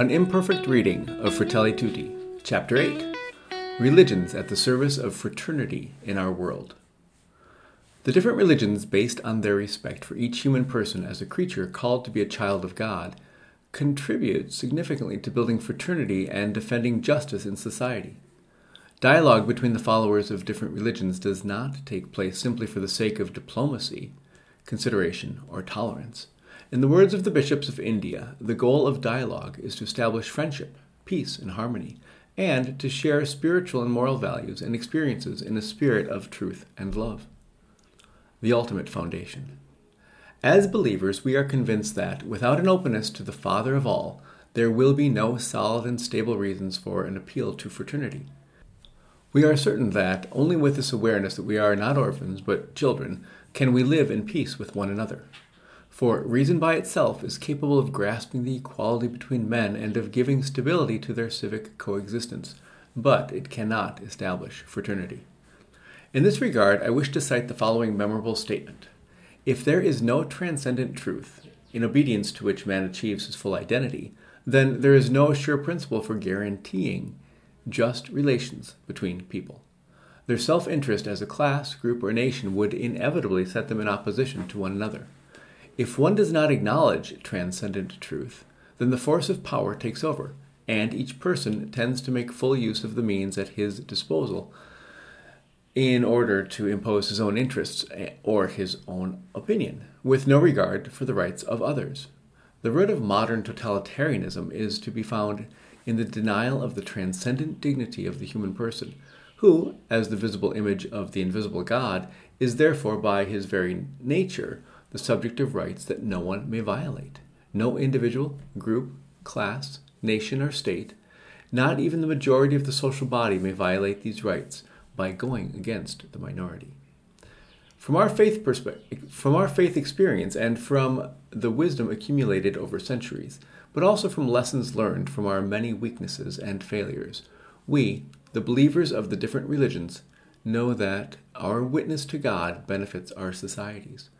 An imperfect reading of Fratelli Tutti, Chapter 8 Religions at the Service of Fraternity in Our World. The different religions, based on their respect for each human person as a creature called to be a child of God, contribute significantly to building fraternity and defending justice in society. Dialogue between the followers of different religions does not take place simply for the sake of diplomacy, consideration, or tolerance. In the words of the bishops of India, the goal of dialogue is to establish friendship, peace, and harmony, and to share spiritual and moral values and experiences in a spirit of truth and love. The ultimate foundation. As believers, we are convinced that, without an openness to the Father of all, there will be no solid and stable reasons for an appeal to fraternity. We are certain that, only with this awareness that we are not orphans but children, can we live in peace with one another. For reason by itself is capable of grasping the equality between men and of giving stability to their civic coexistence, but it cannot establish fraternity. In this regard, I wish to cite the following memorable statement If there is no transcendent truth, in obedience to which man achieves his full identity, then there is no sure principle for guaranteeing just relations between people. Their self interest as a class, group, or nation would inevitably set them in opposition to one another. If one does not acknowledge transcendent truth, then the force of power takes over, and each person tends to make full use of the means at his disposal in order to impose his own interests eh, or his own opinion, with no regard for the rights of others. The root of modern totalitarianism is to be found in the denial of the transcendent dignity of the human person, who, as the visible image of the invisible God, is therefore by his very nature the subject of rights that no one may violate. No individual, group, class, nation, or state, not even the majority of the social body, may violate these rights by going against the minority. From our faith perspective, from our faith experience and from the wisdom accumulated over centuries, but also from lessons learned from our many weaknesses and failures, we, the believers of the different religions, know that our witness to God benefits our societies.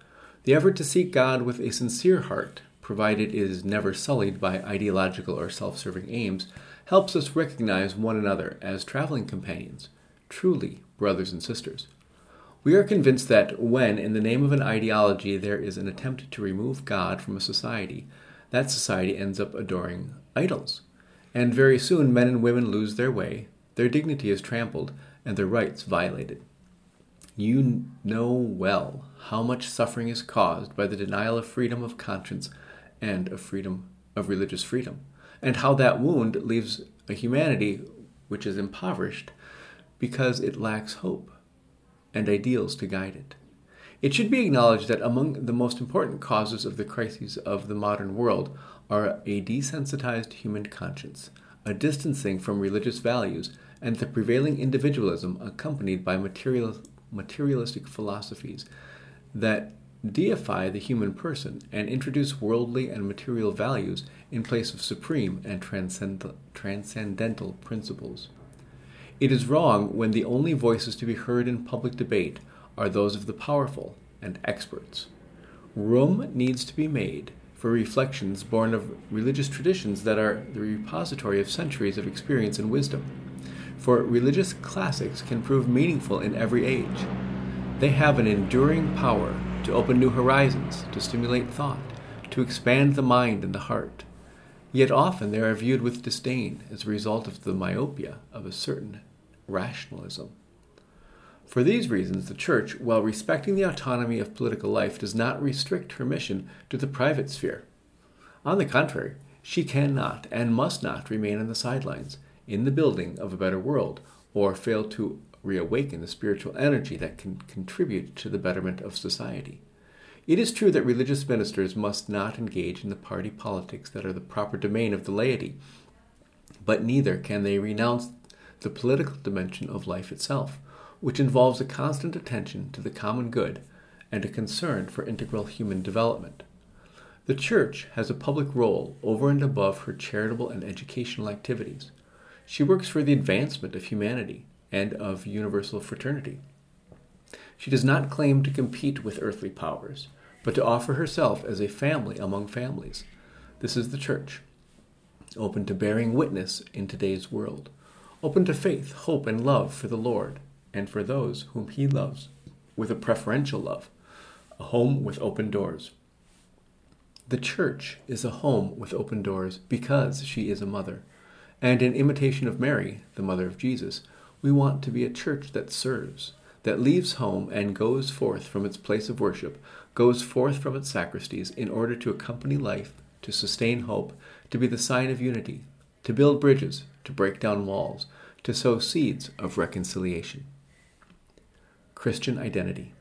The effort to seek God with a sincere heart, provided it is never sullied by ideological or self serving aims, helps us recognize one another as traveling companions, truly brothers and sisters. We are convinced that when, in the name of an ideology, there is an attempt to remove God from a society, that society ends up adoring idols. And very soon, men and women lose their way, their dignity is trampled, and their rights violated. You know well how much suffering is caused by the denial of freedom of conscience and of freedom of religious freedom, and how that wound leaves a humanity which is impoverished because it lacks hope and ideals to guide it. It should be acknowledged that among the most important causes of the crises of the modern world are a desensitized human conscience, a distancing from religious values, and the prevailing individualism accompanied by material, materialistic philosophies that deify the human person and introduce worldly and material values in place of supreme and transcend- transcendental principles. It is wrong when the only voices to be heard in public debate are those of the powerful and experts. Room needs to be made for reflections born of religious traditions that are the repository of centuries of experience and wisdom. For religious classics can prove meaningful in every age. They have an enduring power to open new horizons, to stimulate thought, to expand the mind and the heart. Yet often they are viewed with disdain as a result of the myopia of a certain rationalism. For these reasons, the Church, while respecting the autonomy of political life, does not restrict her mission to the private sphere. On the contrary, she cannot and must not remain on the sidelines in the building of a better world or fail to reawaken the spiritual energy that can contribute to the betterment of society. It is true that religious ministers must not engage in the party politics that are the proper domain of the laity, but neither can they renounce the political dimension of life itself which involves a constant attention to the common good and a concern for integral human development. The Church has a public role over and above her charitable and educational activities. She works for the advancement of humanity and of universal fraternity. She does not claim to compete with earthly powers, but to offer herself as a family among families. This is the Church. open to bearing witness in today's world, open to faith, hope, and love for the Lord and for those whom He loves with a preferential love, a home with open doors. The church is a home with open doors because she is a mother. And in imitation of Mary, the mother of Jesus, we want to be a church that serves, that leaves home and goes forth from its place of worship, goes forth from its sacristies in order to accompany life, to sustain hope, to be the sign of unity, to build bridges, to break down walls, to sow seeds of reconciliation. Christian identity.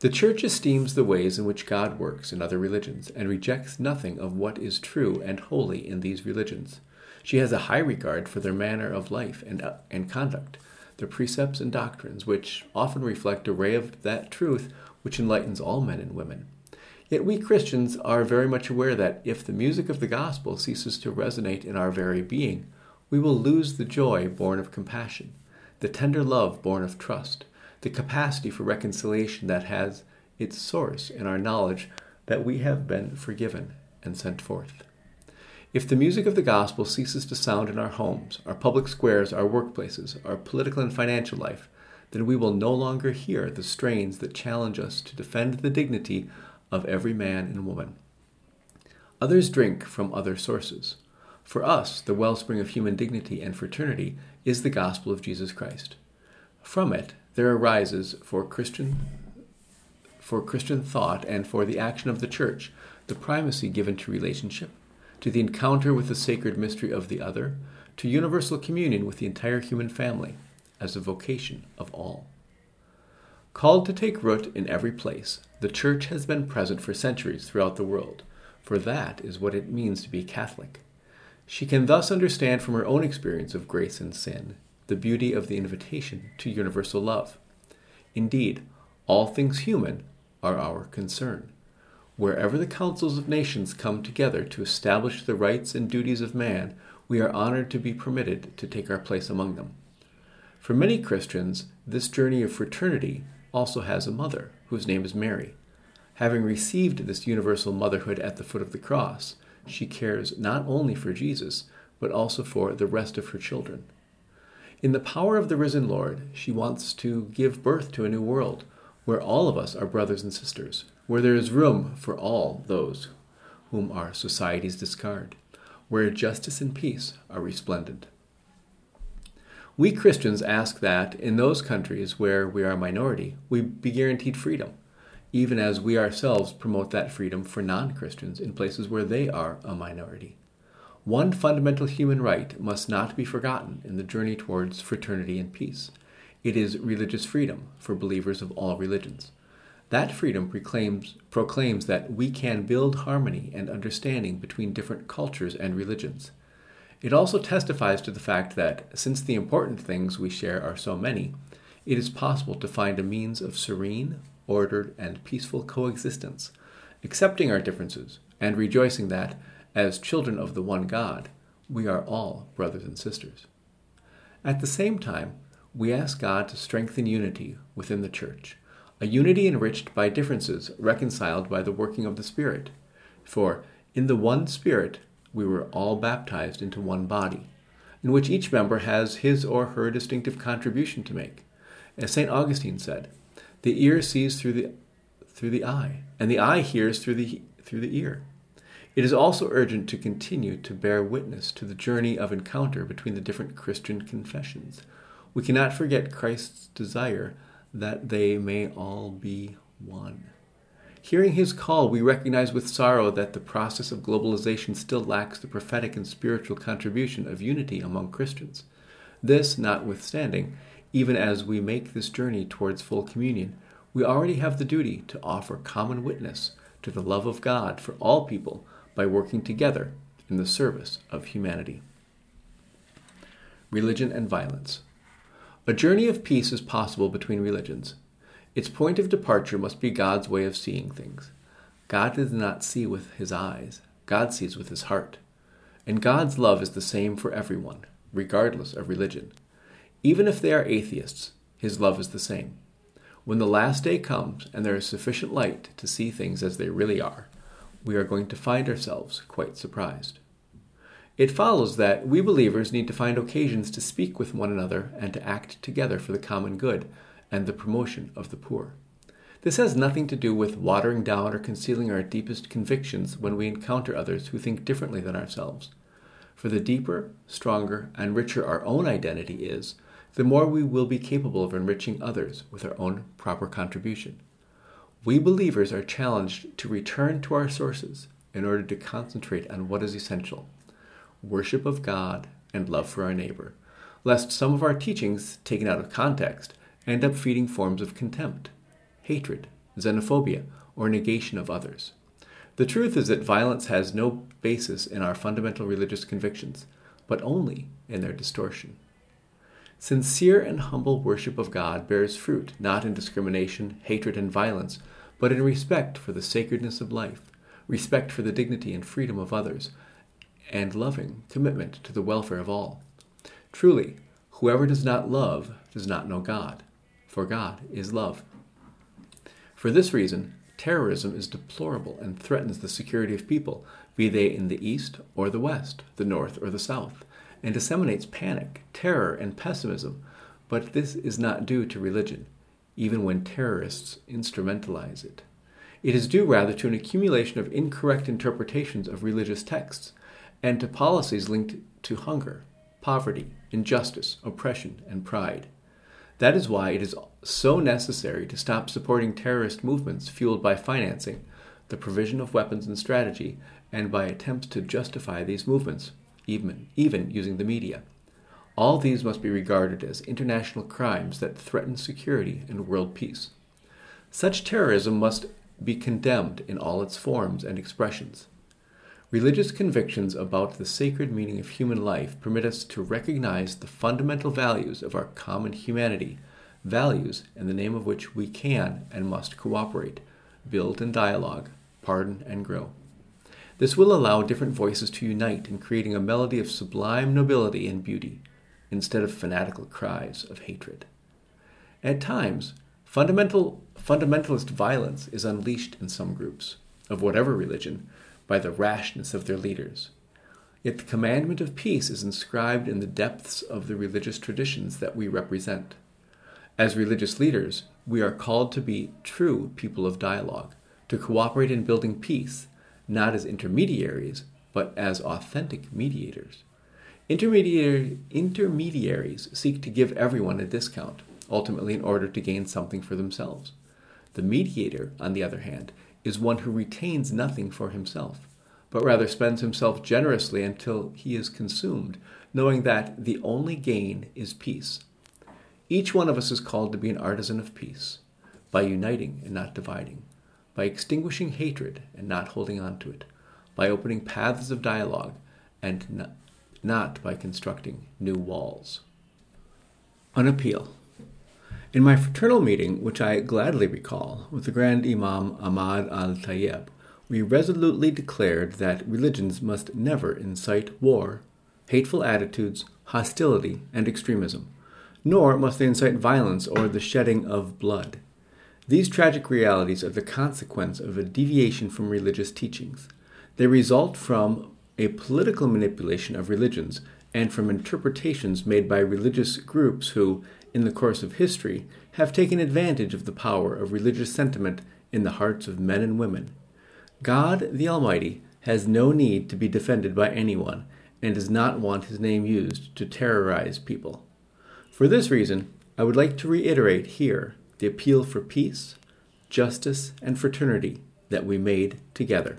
The Church esteems the ways in which God works in other religions and rejects nothing of what is true and holy in these religions. She has a high regard for their manner of life and, uh, and conduct, their precepts and doctrines, which often reflect a ray of that truth which enlightens all men and women. Yet we Christians are very much aware that if the music of the gospel ceases to resonate in our very being, we will lose the joy born of compassion, the tender love born of trust, the capacity for reconciliation that has its source in our knowledge that we have been forgiven and sent forth. If the music of the gospel ceases to sound in our homes, our public squares, our workplaces, our political and financial life, then we will no longer hear the strains that challenge us to defend the dignity of every man and woman. Others drink from other sources. For us, the wellspring of human dignity and fraternity is the gospel of Jesus Christ. From it, there arises for Christian for Christian thought and for the action of the church the primacy given to relationship, to the encounter with the sacred mystery of the other, to universal communion with the entire human family, as a vocation of all. Called to take root in every place, the Church has been present for centuries throughout the world, for that is what it means to be Catholic. She can thus understand from her own experience of grace and sin the beauty of the invitation to universal love. Indeed, all things human are our concern wherever the councils of nations come together to establish the rights and duties of man, we are honored to be permitted to take our place among them. For many Christians, this journey of fraternity also has a mother, whose name is Mary. Having received this universal motherhood at the foot of the cross, she cares not only for Jesus, but also for the rest of her children. In the power of the risen Lord, she wants to give birth to a new world, where all of us are brothers and sisters, where there is room for all those whom our societies discard, where justice and peace are resplendent. We Christians ask that in those countries where we are a minority, we be guaranteed freedom, even as we ourselves promote that freedom for non Christians in places where they are a minority. One fundamental human right must not be forgotten in the journey towards fraternity and peace. It is religious freedom for believers of all religions. That freedom proclaims, proclaims that we can build harmony and understanding between different cultures and religions. It also testifies to the fact that, since the important things we share are so many, it is possible to find a means of serene, ordered, and peaceful coexistence, accepting our differences and rejoicing that, as children of the one God, we are all brothers and sisters. At the same time, we ask God to strengthen unity within the Church a unity enriched by differences, reconciled by the working of the Spirit. For in the one Spirit we were all baptized into one body, in which each member has his or her distinctive contribution to make. As St. Augustine said, the ear sees through the, through the eye, and the eye hears through the, through the ear. It is also urgent to continue to bear witness to the journey of encounter between the different Christian confessions. We cannot forget Christ's desire that they may all be one. Hearing his call, we recognize with sorrow that the process of globalization still lacks the prophetic and spiritual contribution of unity among Christians. This notwithstanding, even as we make this journey towards full communion, we already have the duty to offer common witness to the love of God for all people by working together in the service of humanity. Religion and violence. A journey of peace is possible between religions. Its point of departure must be God's way of seeing things. God does not see with his eyes, God sees with his heart. And God's love is the same for everyone, regardless of religion. Even if they are atheists, his love is the same. When the last day comes and there is sufficient light to see things as they really are, we are going to find ourselves quite surprised. It follows that we believers need to find occasions to speak with one another and to act together for the common good and the promotion of the poor. This has nothing to do with watering down or concealing our deepest convictions when we encounter others who think differently than ourselves. For the deeper, stronger, and richer our own identity is, the more we will be capable of enriching others with our own proper contribution. We believers are challenged to return to our sources in order to concentrate on what is essential worship of God and love for our neighbor, lest some of our teachings, taken out of context, end up feeding forms of contempt hatred, xenophobia, or negation of others. The truth is that violence has no basis in our fundamental religious convictions, but only in their distortion. Sincere and humble worship of God bears fruit not in discrimination, hatred, and violence, but in respect for the sacredness of life, respect for the dignity and freedom of others, and loving commitment to the welfare of all. Truly, whoever does not love does not know God, for God is love. For this reason, terrorism is deplorable and threatens the security of people, be they in the East or the West, the North or the South, and disseminates panic, terror, and pessimism. But this is not due to religion, even when terrorists instrumentalize it. It is due rather to an accumulation of incorrect interpretations of religious texts and to policies linked to hunger, poverty, injustice, oppression, and pride. That is why it is so necessary to stop supporting terrorist movements fueled by financing, the provision of weapons and strategy, and by attempts to justify these movements, even, even using the media. All these must be regarded as international crimes that threaten security and world peace. Such terrorism must be condemned in all its forms and expressions. Religious convictions about the sacred meaning of human life permit us to recognize the fundamental values of our common humanity, values in the name of which we can and must cooperate, build and dialogue, pardon and grow. This will allow different voices to unite in creating a melody of sublime nobility and beauty, instead of fanatical cries of hatred. At times, fundamental, fundamentalist violence is unleashed in some groups, of whatever religion, by the rashness of their leaders. Yet the commandment of peace is inscribed in the depths of the religious traditions that we represent. As religious leaders, we are called to be true people of dialogue, to cooperate in building peace, not as intermediaries, but as authentic mediators. Intermediary, intermediaries seek to give everyone a discount, ultimately in order to gain something for themselves. The mediator, on the other hand, is one who retains nothing for himself, but rather spends himself generously until he is consumed, knowing that the only gain is peace. Each one of us is called to be an artisan of peace, by uniting and not dividing, by extinguishing hatred and not holding on to it, by opening paths of dialogue and not by constructing new walls. An appeal. In my fraternal meeting, which I gladly recall, with the Grand Imam Ahmad al Tayyib, we resolutely declared that religions must never incite war, hateful attitudes, hostility, and extremism, nor must they incite violence or the shedding of blood. These tragic realities are the consequence of a deviation from religious teachings. They result from a political manipulation of religions and from interpretations made by religious groups who, in the course of history, have taken advantage of the power of religious sentiment in the hearts of men and women. God the Almighty has no need to be defended by anyone and does not want his name used to terrorize people. For this reason, I would like to reiterate here the appeal for peace, justice, and fraternity that we made together.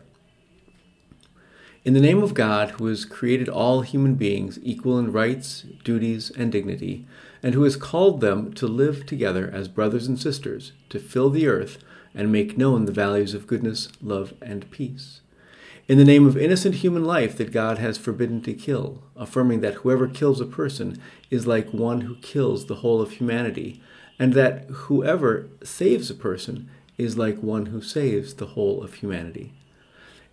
In the name of God, who has created all human beings equal in rights, duties, and dignity, and who has called them to live together as brothers and sisters, to fill the earth and make known the values of goodness, love, and peace. In the name of innocent human life that God has forbidden to kill, affirming that whoever kills a person is like one who kills the whole of humanity, and that whoever saves a person is like one who saves the whole of humanity.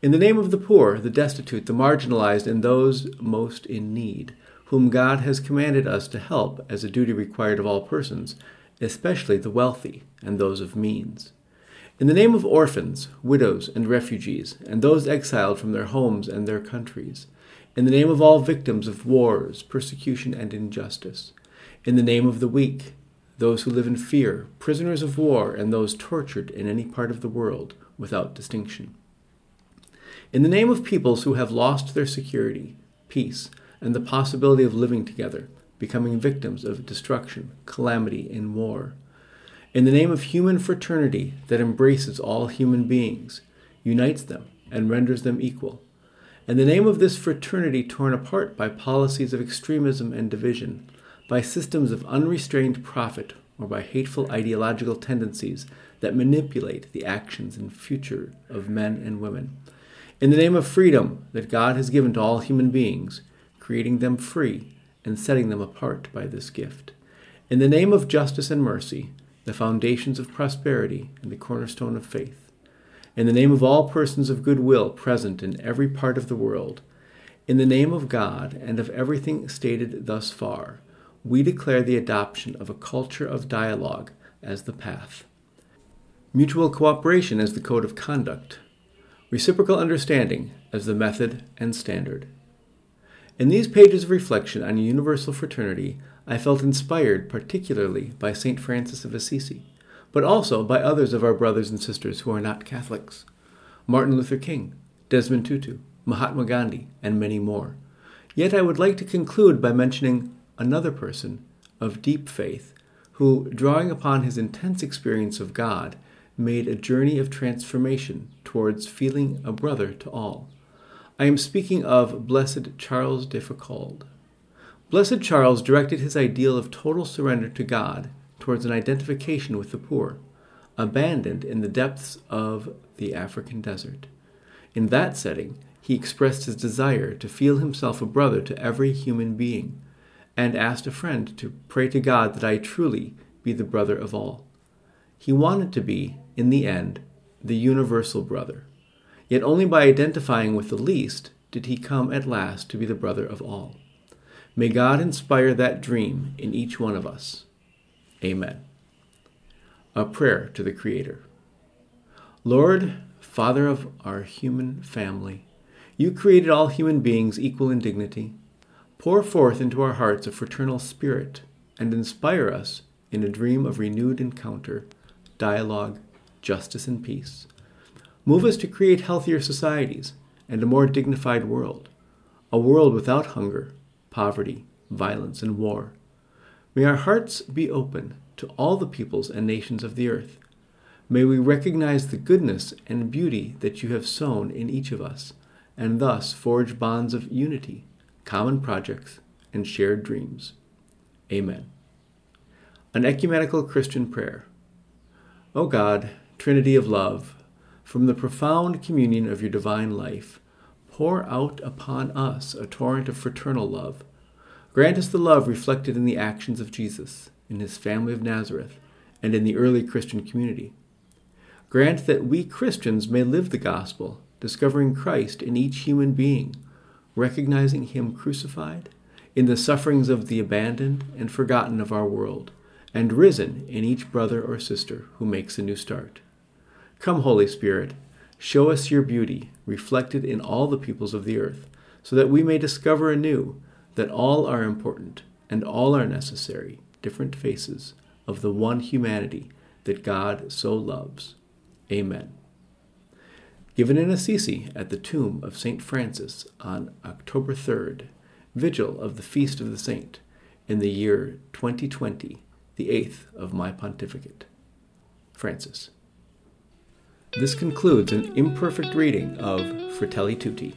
In the name of the poor, the destitute, the marginalized, and those most in need, whom God has commanded us to help as a duty required of all persons, especially the wealthy and those of means. In the name of orphans, widows, and refugees, and those exiled from their homes and their countries. in the name of all victims of wars, persecution, and injustice, in the name of the weak, those who live in fear, prisoners of war, and those tortured in any part of the world without distinction. In the name of peoples who have lost their security, peace, and the possibility of living together, becoming victims of destruction, calamity, and war. In the name of human fraternity that embraces all human beings, unites them, and renders them equal. In the name of this fraternity torn apart by policies of extremism and division, by systems of unrestrained profit, or by hateful ideological tendencies that manipulate the actions and future of men and women. In the name of freedom that God has given to all human beings, creating them free and setting them apart by this gift. In the name of justice and mercy, the foundations of prosperity and the cornerstone of faith. In the name of all persons of goodwill present in every part of the world, in the name of God and of everything stated thus far, we declare the adoption of a culture of dialogue as the path, mutual cooperation as the code of conduct, reciprocal understanding as the method and standard. In these pages of reflection on universal fraternity, I felt inspired particularly by St. Francis of Assisi, but also by others of our brothers and sisters who are not Catholics Martin Luther King, Desmond Tutu, Mahatma Gandhi, and many more. Yet I would like to conclude by mentioning another person of deep faith who, drawing upon his intense experience of God, made a journey of transformation towards feeling a brother to all. I am speaking of Blessed Charles de Foucauld. Blessed Charles directed his ideal of total surrender to God towards an identification with the poor, abandoned in the depths of the African desert. In that setting, he expressed his desire to feel himself a brother to every human being, and asked a friend to pray to God that I truly be the brother of all. He wanted to be, in the end, the universal brother. Yet only by identifying with the least did he come at last to be the brother of all. May God inspire that dream in each one of us. Amen. A prayer to the Creator. Lord, Father of our human family, you created all human beings equal in dignity. Pour forth into our hearts a fraternal spirit and inspire us in a dream of renewed encounter, dialogue, justice, and peace. Move us to create healthier societies and a more dignified world, a world without hunger, poverty, violence, and war. May our hearts be open to all the peoples and nations of the earth. May we recognize the goodness and beauty that you have sown in each of us, and thus forge bonds of unity, common projects, and shared dreams. Amen. An ecumenical Christian prayer. O God, Trinity of love, from the profound communion of your divine life, pour out upon us a torrent of fraternal love. Grant us the love reflected in the actions of Jesus, in his family of Nazareth, and in the early Christian community. Grant that we Christians may live the gospel, discovering Christ in each human being, recognizing him crucified, in the sufferings of the abandoned and forgotten of our world, and risen in each brother or sister who makes a new start. Come, Holy Spirit, show us your beauty reflected in all the peoples of the earth, so that we may discover anew that all are important and all are necessary, different faces of the one humanity that God so loves. Amen. Given in Assisi at the tomb of St. Francis on October 3rd, vigil of the Feast of the Saint, in the year 2020, the eighth of my pontificate. Francis. This concludes an imperfect reading of Fratelli Tutti.